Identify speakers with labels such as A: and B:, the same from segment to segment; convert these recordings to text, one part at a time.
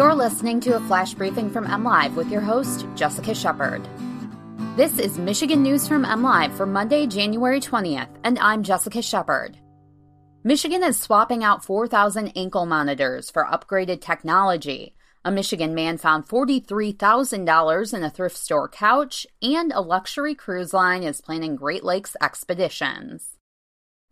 A: You're listening to a flash briefing from MLive with your host, Jessica Shepard. This is Michigan News from MLive for Monday, January 20th, and I'm Jessica Shepard. Michigan is swapping out 4,000 ankle monitors for upgraded technology. A Michigan man found $43,000 in a thrift store couch, and a luxury cruise line is planning Great Lakes expeditions.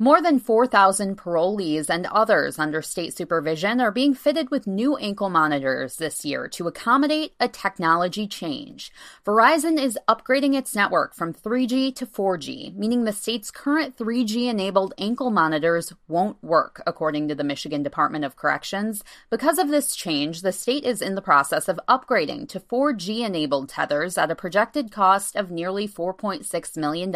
A: More than 4,000 parolees and others under state supervision are being fitted with new ankle monitors this year to accommodate a technology change. Verizon is upgrading its network from 3G to 4G, meaning the state's current 3G enabled ankle monitors won't work, according to the Michigan Department of Corrections. Because of this change, the state is in the process of upgrading to 4G enabled tethers at a projected cost of nearly $4.6 million.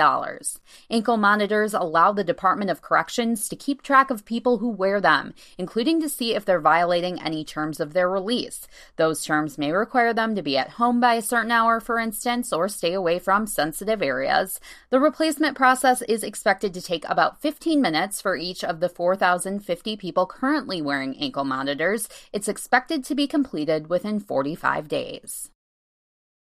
A: Ankle monitors allow the Department of Corrections to keep track of people who wear them, including to see if they're violating any terms of their release. Those terms may require them to be at home by a certain hour, for instance, or stay away from sensitive areas. The replacement process is expected to take about 15 minutes for each of the 4,050 people currently wearing ankle monitors. It's expected to be completed within 45 days.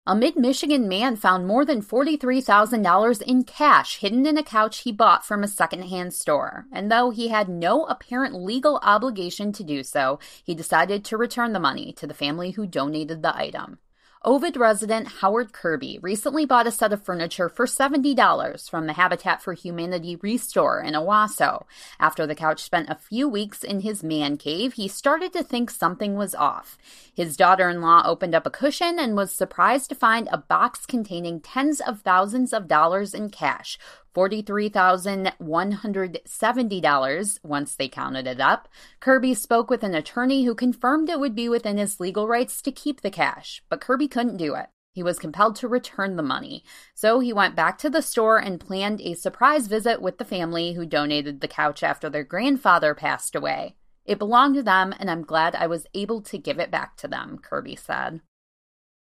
A: A mid Michigan man found more than $43,000 in cash hidden in a couch he bought from a secondhand store. And though he had no apparent legal obligation to do so, he decided to return the money to the family who donated the item. Ovid resident Howard Kirby recently bought a set of furniture for $70 from the Habitat for Humanity Restore in Owosso. After the couch spent a few weeks in his man cave, he started to think something was off. His daughter in law opened up a cushion and was surprised to find a box containing tens of thousands of dollars in cash, $43,170 once they counted it up. Kirby spoke with an attorney who confirmed it would be within his legal rights to keep the cash, but Kirby couldn't do it. He was compelled to return the money. So he went back to the store and planned a surprise visit with the family who donated the couch after their grandfather passed away. It belonged to them, and I'm glad I was able to give it back to them, Kirby said.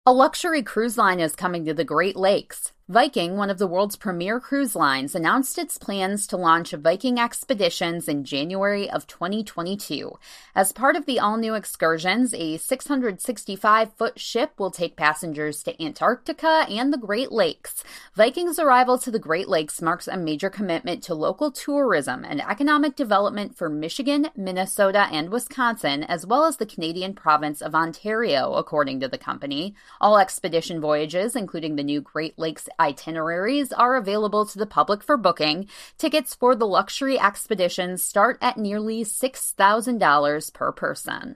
A: A luxury cruise line is coming to the Great Lakes. Viking, one of the world's premier cruise lines, announced its plans to launch Viking Expeditions in January of 2022. As part of the all new excursions, a 665 foot ship will take passengers to Antarctica and the Great Lakes. Viking's arrival to the Great Lakes marks a major commitment to local tourism and economic development for Michigan, Minnesota, and Wisconsin, as well as the Canadian province of Ontario, according to the company. All expedition voyages, including the new Great Lakes itineraries are available to the public for booking. Tickets for the luxury expeditions start at nearly $6,000 per person.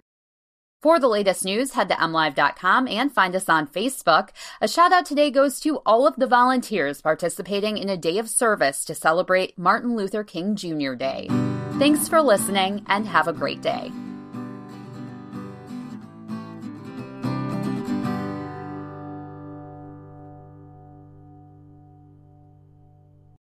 A: For the latest news, head to mlive.com and find us on Facebook. A shout out today goes to all of the volunteers participating in a day of service to celebrate Martin Luther King Jr. Day. Thanks for listening and have a great day.